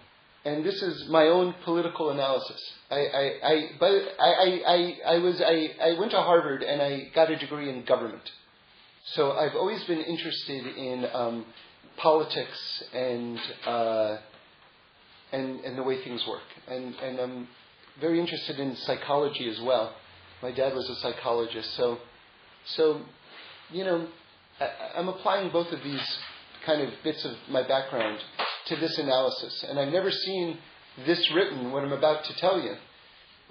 and this is my own political analysis. I, I, I, but I, I, I, was, I, I went to Harvard and I got a degree in government. So I've always been interested in um, politics and, uh, and and the way things work, and and I'm very interested in psychology as well. My dad was a psychologist, so so you know I, I'm applying both of these kind of bits of my background to this analysis, and I've never seen this written what I'm about to tell you.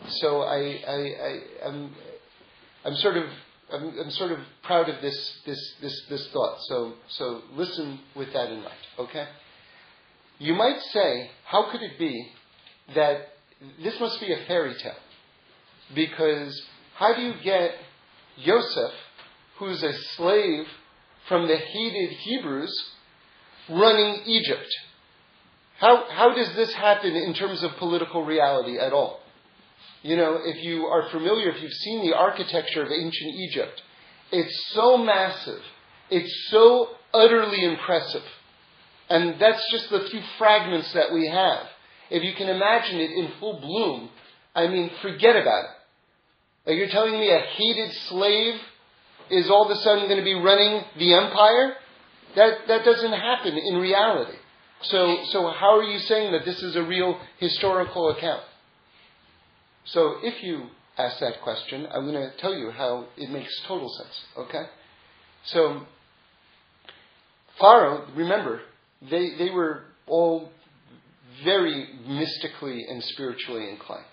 So I, I, I I'm I'm sort of I'm, I'm, sort of proud of this, this, this, this thought. So, so listen with that in mind, okay? You might say, how could it be that this must be a fairy tale? Because how do you get Yosef, who's a slave from the hated Hebrews, running Egypt? How, how does this happen in terms of political reality at all? You know, if you are familiar, if you've seen the architecture of ancient Egypt, it's so massive. It's so utterly impressive. And that's just the few fragments that we have. If you can imagine it in full bloom, I mean, forget about it. Like you're telling me a hated slave is all of a sudden going to be running the empire? That, that doesn't happen in reality. So, so how are you saying that this is a real historical account? So if you ask that question, I'm going to tell you how it makes total sense. Okay? So Pharaoh, remember, they, they were all very mystically and spiritually inclined,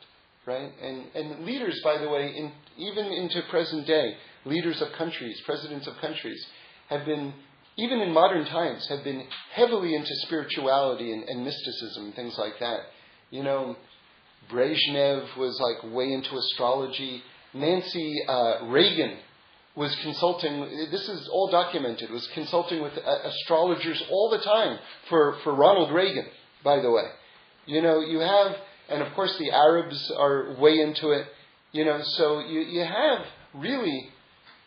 right? And, and leaders, by the way, in, even into present day, leaders of countries, presidents of countries, have been, even in modern times, have been heavily into spirituality and, and mysticism things like that. You know, Brezhnev was like way into astrology. Nancy uh, Reagan was consulting, this is all documented, was consulting with uh, astrologers all the time for, for Ronald Reagan, by the way. You know, you have, and of course the Arabs are way into it, you know, so you, you have really,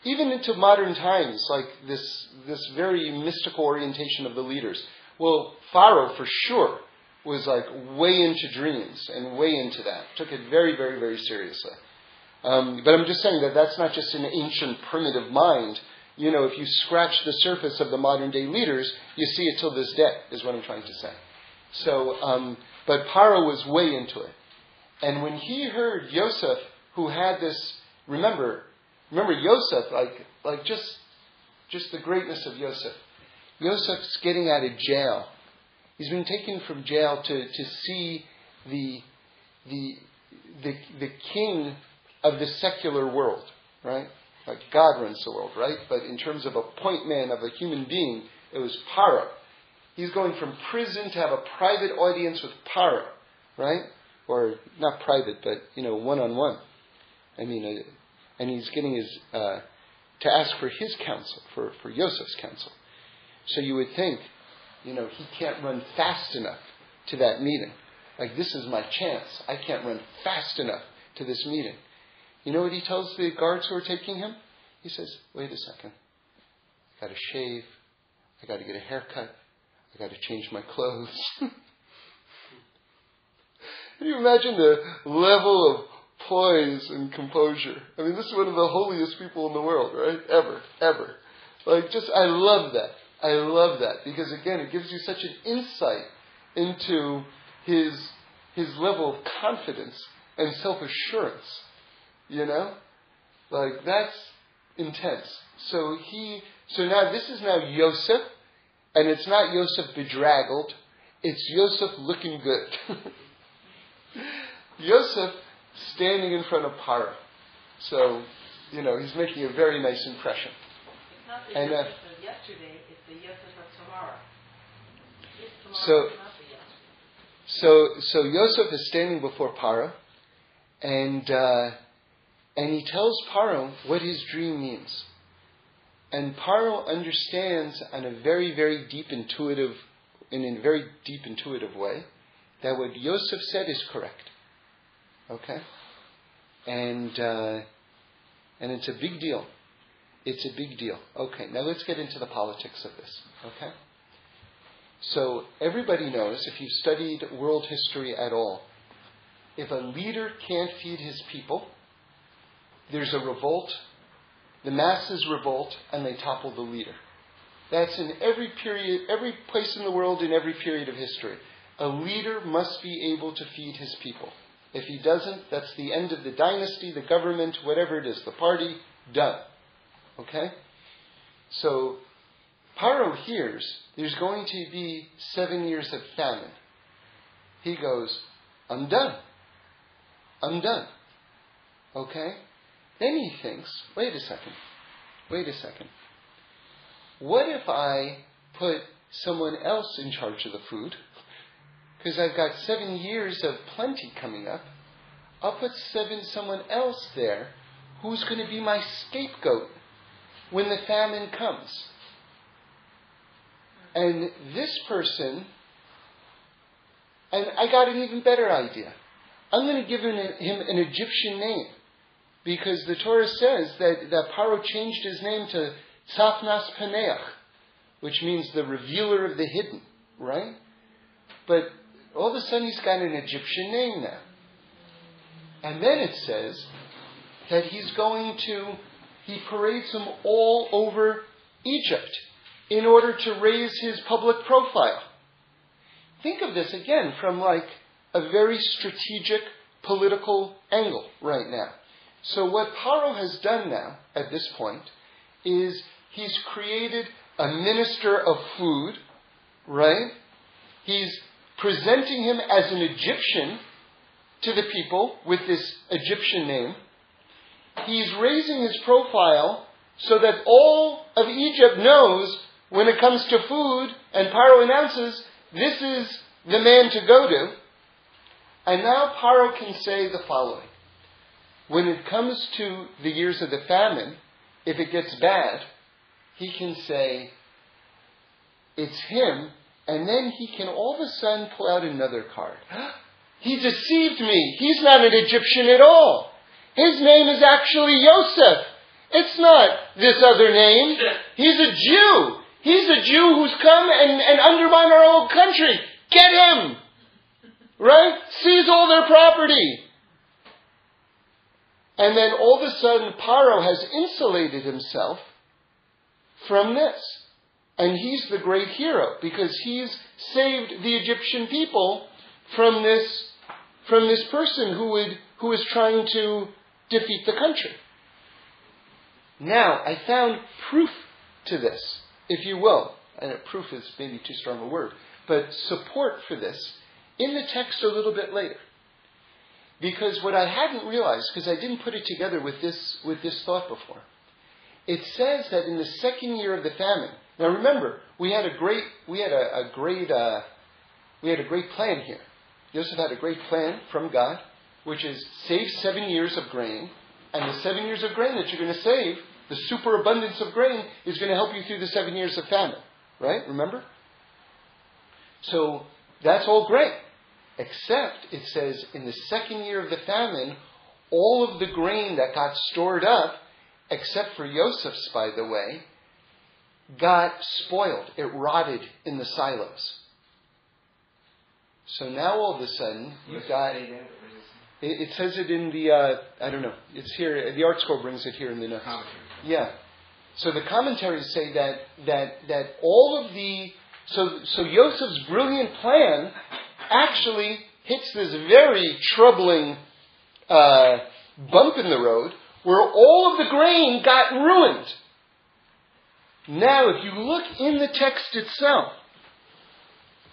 even into modern times, like this, this very mystical orientation of the leaders. Well, Pharaoh, for sure, was like way into dreams and way into that. Took it very, very, very seriously. Um, but I'm just saying that that's not just an ancient primitive mind. You know, if you scratch the surface of the modern day leaders, you see it till this day, is what I'm trying to say. So, um, but Paro was way into it. And when he heard Yosef, who had this, remember, remember Yosef, like, like just, just the greatness of Yosef. Yosef's getting out of jail. He's been taken from jail to, to see the, the, the, the king of the secular world, right? Like God runs the world, right? But in terms of appointment of a human being, it was Paro. He's going from prison to have a private audience with Paro, right? Or not private, but you know, one on one. I mean, uh, and he's getting his uh, to ask for his counsel, for for Yosef's counsel. So you would think, you know, he can't run fast enough to that meeting. Like this is my chance. I can't run fast enough to this meeting. You know what he tells the guards who are taking him? He says, wait a second. I gotta shave. I gotta get a haircut. I gotta change my clothes. Can you imagine the level of poise and composure? I mean, this is one of the holiest people in the world, right? Ever, ever. Like, just, I love that. I love that because again, it gives you such an insight into his, his level of confidence and self assurance you know? Like, that's intense. So he, so now this is now Yosef, and it's not Yosef bedraggled, it's Yosef looking good. Yosef standing in front of Paro. So, you know, he's making a very nice impression. It's not the and, uh, yesterday, it's the Yosef of tomorrow. tomorrow so, so, so Yosef is standing before Paro, and uh, and he tells Paro what his dream means. And Paro understands in a very, very deep intuitive, in a very deep intuitive way, that what Yosef said is correct. Okay? And, uh, and it's a big deal. It's a big deal. Okay, now let's get into the politics of this. Okay? So everybody knows, if you've studied world history at all, if a leader can't feed his people, there's a revolt, the masses revolt, and they topple the leader. That's in every period, every place in the world, in every period of history. A leader must be able to feed his people. If he doesn't, that's the end of the dynasty, the government, whatever it is, the party, done. Okay? So, Paro hears there's going to be seven years of famine. He goes, I'm done. I'm done. Okay? Then he thinks, wait a second, wait a second. What if I put someone else in charge of the food? Because I've got seven years of plenty coming up. I'll put seven someone else there who's going to be my scapegoat when the famine comes. And this person, and I got an even better idea. I'm going to give him, him an Egyptian name because the Torah says that, that Paro changed his name to Tzafnas Paneach, which means the revealer of the hidden, right? But all of a sudden he's got an Egyptian name now. And then it says that he's going to, he parades them all over Egypt in order to raise his public profile. Think of this again from like a very strategic political angle right now. So what Paro has done now, at this point, is he's created a minister of food, right? He's presenting him as an Egyptian to the people with this Egyptian name. He's raising his profile so that all of Egypt knows when it comes to food, and Paro announces, this is the man to go to. And now Paro can say the following. When it comes to the years of the famine, if it gets bad, he can say, it's him, and then he can all of a sudden pull out another card. he deceived me. He's not an Egyptian at all. His name is actually Yosef. It's not this other name. He's a Jew. He's a Jew who's come and, and undermined our old country. Get him! Right? Seize all their property. And then all of a sudden, Paro has insulated himself from this. And he's the great hero because he's saved the Egyptian people from this, from this person who would, who is trying to defeat the country. Now, I found proof to this, if you will. And proof is maybe too strong a word, but support for this in the text a little bit later. Because what I hadn't realized, because I didn't put it together with this, with this thought before, it says that in the second year of the famine. Now remember, we had a great, we had a, a great, uh, we had a great plan here. Joseph had a great plan from God, which is save seven years of grain, and the seven years of grain that you're going to save, the superabundance of grain, is going to help you through the seven years of famine. Right? Remember? So that's all great. Except, it says, in the second year of the famine, all of the grain that got stored up, except for Joseph's, by the way, got spoiled. It rotted in the silos. So now all of a sudden, you've got. It, says it in the, uh, I don't know, it's here, the ArtScroll brings it here in the notes. Yeah. So the commentaries say that, that, that all of the, so, so Joseph's brilliant plan actually hits this very troubling uh, bump in the road where all of the grain got ruined. Now, if you look in the text itself,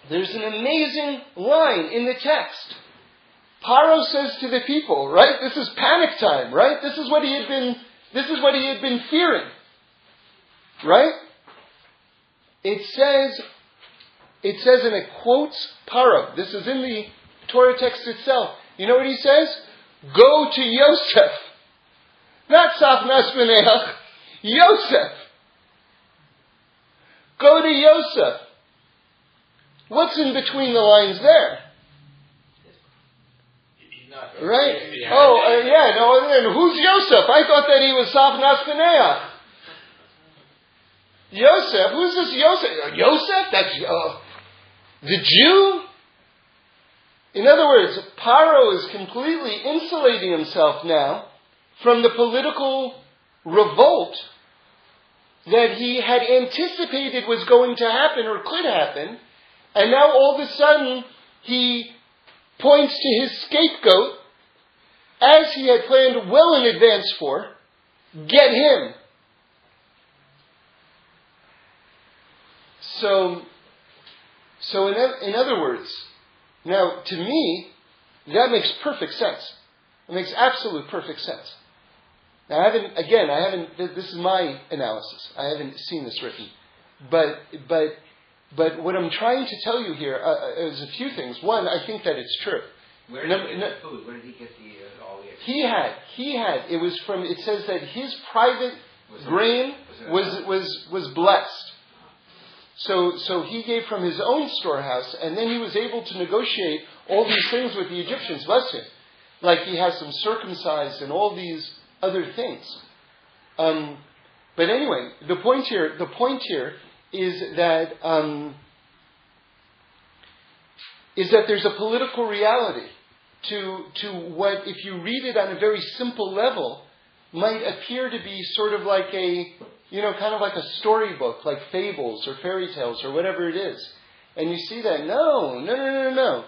there's an amazing line in the text. Paro says to the people, right? This is panic time, right? This is what he had been, this is what he had been fearing. Right? It says, it says, and it quotes Paro. This is in the Torah text itself. You know what he says? Go to Yosef. Not Tzafnas. Yosef. Go to Yosef. What's in between the lines there? Right? Oh, uh, yeah, no, and who's Yosef? I thought that he was Tzafnas Paneach. Yosef, who's this Yosef? Uh, Yosef? That's uh, the Jew? In other words, Paro is completely insulating himself now from the political revolt that he had anticipated was going to happen or could happen, and now all of a sudden he points to his scapegoat as he had planned well in advance for. Get him. So, so in, in other words, now to me, that makes perfect sense. It makes absolute perfect sense. Now, I haven't, again, I haven't, this is my analysis. I haven't seen this written. But, but, but what I'm trying to tell you here uh, uh is a few things. One, I think that it's true. Where did no, he get the food? Where did he get the, uh, all the He had, he had, it was from, it says that his private was grain was, was, was blessed. So, so he gave from his own storehouse, and then he was able to negotiate all these things with the Egyptians, bless him. Like he has them circumcised and all these other things. Um, but anyway, the point here, the point here is that um, is that there's a political reality to to what, if you read it on a very simple level, might appear to be sort of like a you know, kind of like a storybook, like fables or fairy tales or whatever it is. And you see that, no, no, no, no, no.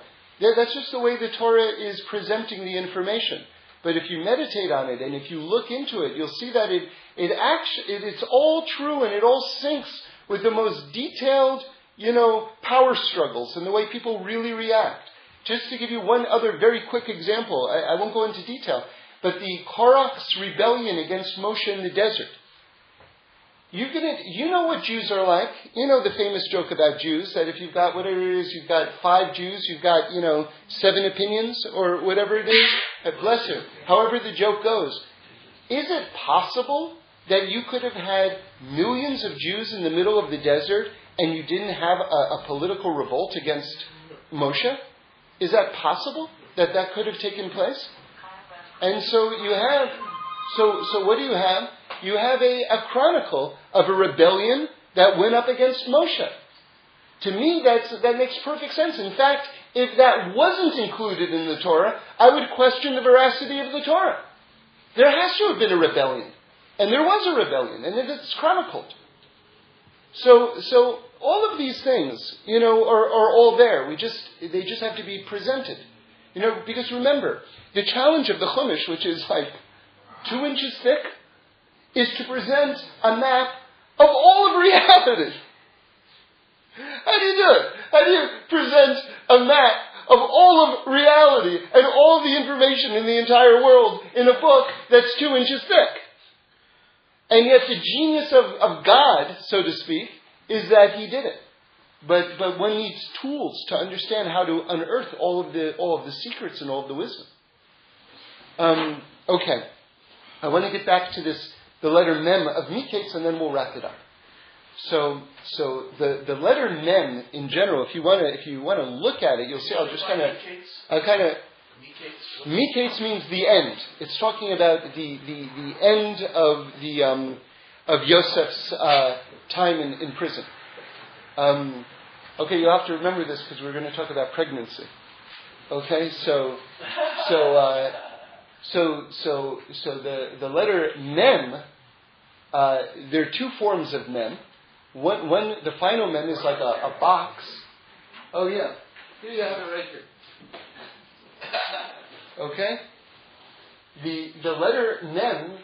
That's just the way the Torah is presenting the information. But if you meditate on it and if you look into it, you'll see that it, it actually, it, it's all true and it all syncs with the most detailed, you know, power struggles and the way people really react. Just to give you one other very quick example, I, I won't go into detail, but the Korach's rebellion against Moshe in the desert. You gonna, you know what Jews are like. You know the famous joke about Jews that if you've got whatever it is, you've got five Jews, you've got you know seven opinions or whatever it is. Bless you. However the joke goes, is it possible that you could have had millions of Jews in the middle of the desert and you didn't have a, a political revolt against Moshe? Is that possible that that could have taken place? And so you have, so so what do you have? You have a, a chronicle of a rebellion that went up against Moshe. To me, that's, that makes perfect sense. In fact, if that wasn't included in the Torah, I would question the veracity of the Torah. There has to have been a rebellion. And there was a rebellion, and it's chronicled. So, so all of these things, you know, are, are all there. We just, they just have to be presented. You know, because remember, the challenge of the Chumash, which is like two inches thick, is to present a map of all of reality. How do you do it? How do you present a map of all of reality and all the information in the entire world in a book that's two inches thick? And yet the genius of, of God, so to speak, is that he did it. But, but one needs tools to understand how to unearth all of the, all of the secrets and all of the wisdom. Um, okay. I want to get back to this the letter mem of Miketz, and then we'll wrap it up. So, so the, the letter mem in general, if you want to if you want to look at it, you'll see. I'll just kind of, I'll kind of. Miketz means the end. It's talking about the the, the end of the um, of Yosef's uh, time in, in prison. Um, okay, you'll have to remember this because we're going to talk about pregnancy. Okay, so so. Uh, so, so, so the, the letter mem, uh, there are two forms of mem. One, the final mem is like a, a box. Oh yeah, here you have it right here. Okay? The, the letter mem,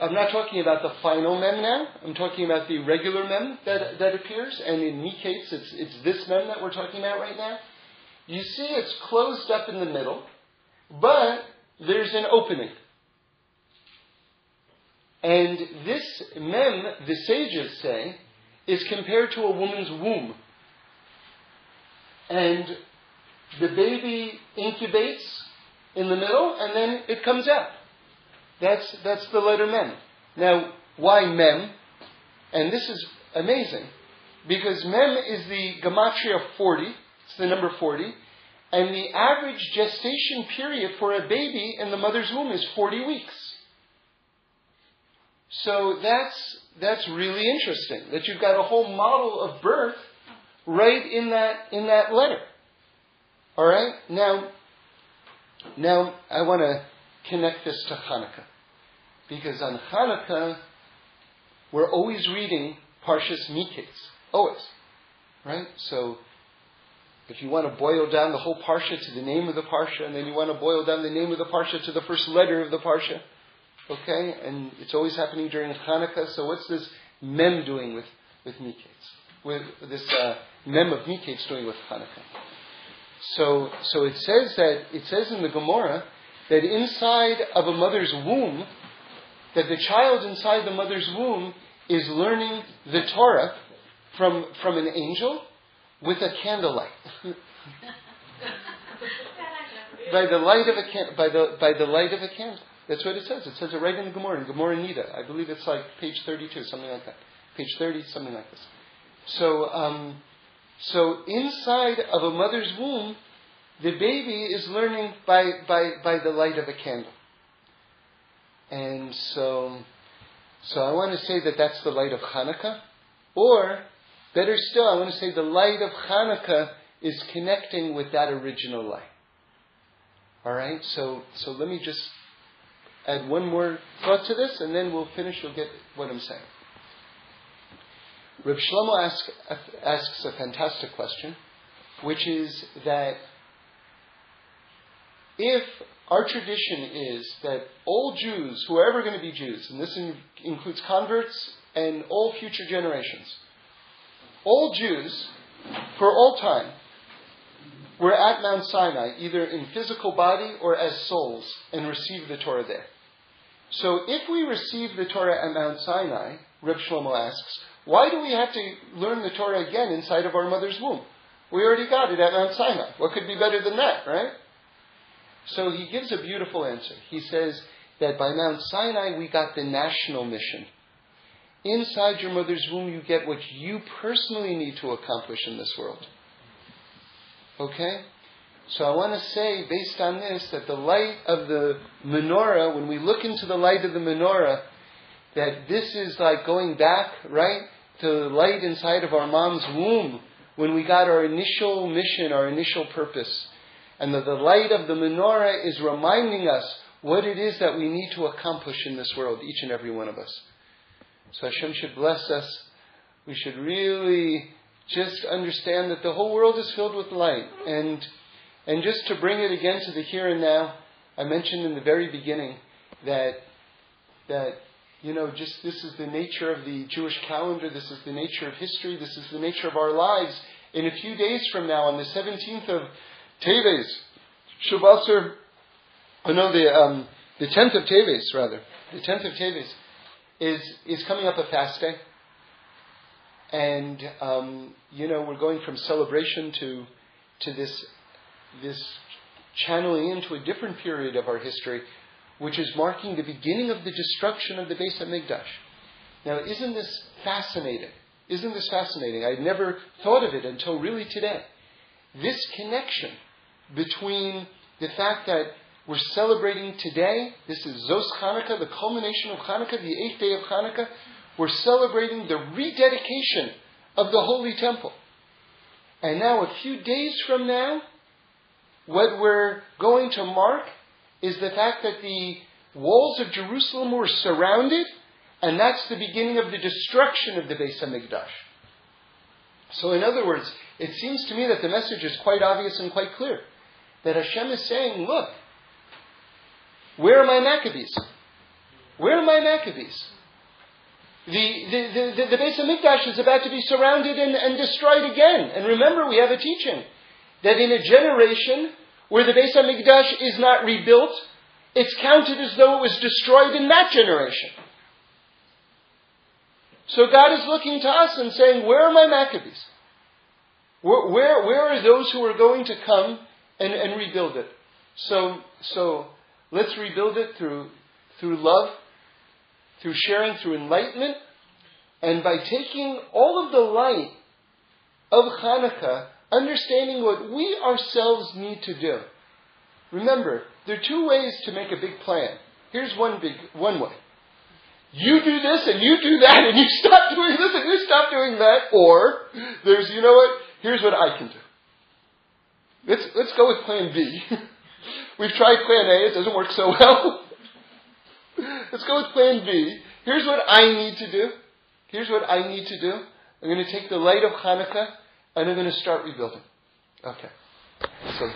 I'm not talking about the final mem now. I'm talking about the regular mem that, that appears. And in Miketz, it's, it's this mem that we're talking about right now. You see it's closed up in the middle, but there's an opening. And this mem, the sages say, is compared to a woman's womb. And the baby incubates in the middle and then it comes out. That's, that's the letter mem. Now, why mem? And this is amazing because mem is the gematria 40, it's the number 40, and the average gestation period for a baby in the mother's womb is 40 weeks. So that's, that's really interesting that you've got a whole model of birth right in that, in that letter. All right? Now, now I want to connect this to Hanukkah. Because on Hanukkah, we're always reading Parshas Miketz. Always. Right? So if you want to boil down the whole parsha to the name of the parsha, and then you want to boil down the name of the parsha to the first letter of the parsha, okay? And it's always happening during Hanukkah. So what's this mem doing with with Miketz? With this uh, mem of Miketz doing with Hanukkah? So so it says that it says in the Gemara that inside of a mother's womb, that the child inside the mother's womb is learning the Torah from from an angel with a candlelight. by the light of a can- by the by the light of a candle. That's what it says. It says it right in the Gemara, in Gemara Niddah. I believe it's like page thirty-two, something like that. Page thirty, something like this. So, um, so inside of a mother's womb, the baby is learning by by by the light of a candle. And so, so I want to say that that's the light of Hanukkah, or Better still, I want to say the light of Hanukkah is connecting with that original light. All right, so so let me just add one more thought to this, and then we'll finish. You'll get what I'm saying. Reb Shlomo ask, asks a fantastic question, which is that if our tradition is that all Jews who are ever going to be Jews, and this in, includes converts and all future generations, all Jews, for all time, were at Mount Sinai, either in physical body or as souls, and received the Torah there. So if we receive the Torah at Mount Sinai, Reb Shlomo asks, why do we have to learn the Torah again inside of our mother's womb? We already got it at Mount Sinai. What could be better than that, right? So he gives a beautiful answer. He says that by Mount Sinai we got the national mission. Inside your mother's womb you get what you personally need to accomplish in this world. Okay? So I want to say, based on this, that the light of the menorah, when we look into the light of the menorah, that this is like going back, right, to the light inside of our mom's womb when we got our initial mission, our initial purpose. And that the light of the menorah is reminding us what it is that we need to accomplish in this world, each and every one of us. So Hashem should bless us. We should really just understand that the whole world is filled with light. And, and just to bring it again to the here and now, I mentioned in the very beginning that, that you know, just this is the nature of the Jewish calendar, this is the nature of history, this is the nature of our lives. In a few days from now, on the 17th of Teves, Shabasar, oh no, the, um, the 10th of Teves, rather, the 10th of Teves, is, is coming up a fast day. And, um, you know, we're going from celebration to, to this, this channeling into a different period of our history, which is marking the beginning of the destruction of the Beis HaMikdash. Now, isn't this fascinating? Isn't this fascinating? I'd never thought of it until really today. This connection between the fact that we're celebrating today. This is Zos Hanukkah, the culmination of Hanukkah, the eighth day of Hanukkah. We're celebrating the rededication of the Holy Temple. And now, a few days from now, what we're going to mark is the fact that the walls of Jerusalem were surrounded, and that's the beginning of the destruction of the Beis Hamikdash. So, in other words, it seems to me that the message is quite obvious and quite clear. That Hashem is saying, look, where are my Maccabees? Where are my Maccabees? The, the, the, the, the Beis Hamikdash is about to be surrounded and, and destroyed again. And remember, we have a teaching that in a generation where the Beis Hamikdash is not rebuilt, it's counted as though it was destroyed in that generation. So God is looking to us and saying, Where are my Maccabees? Where, where, where are those who are going to come and, and rebuild it? So, so Let's rebuild it through, through love, through sharing, through enlightenment, and by taking all of the light of Hanukkah, understanding what we ourselves need to do. Remember, there are two ways to make a big plan. Here's one big one way. You do this and you do that and you stop doing this and you stop doing that. Or there's, you know what? Here's what I can do. Let's, let's go with plan B. We've tried plan A, it doesn't work so well. Let's go with plan B. Here's what I need to do. Here's what I need to do. I'm going to take the light of Hanukkah and I'm going to start rebuilding. Okay. So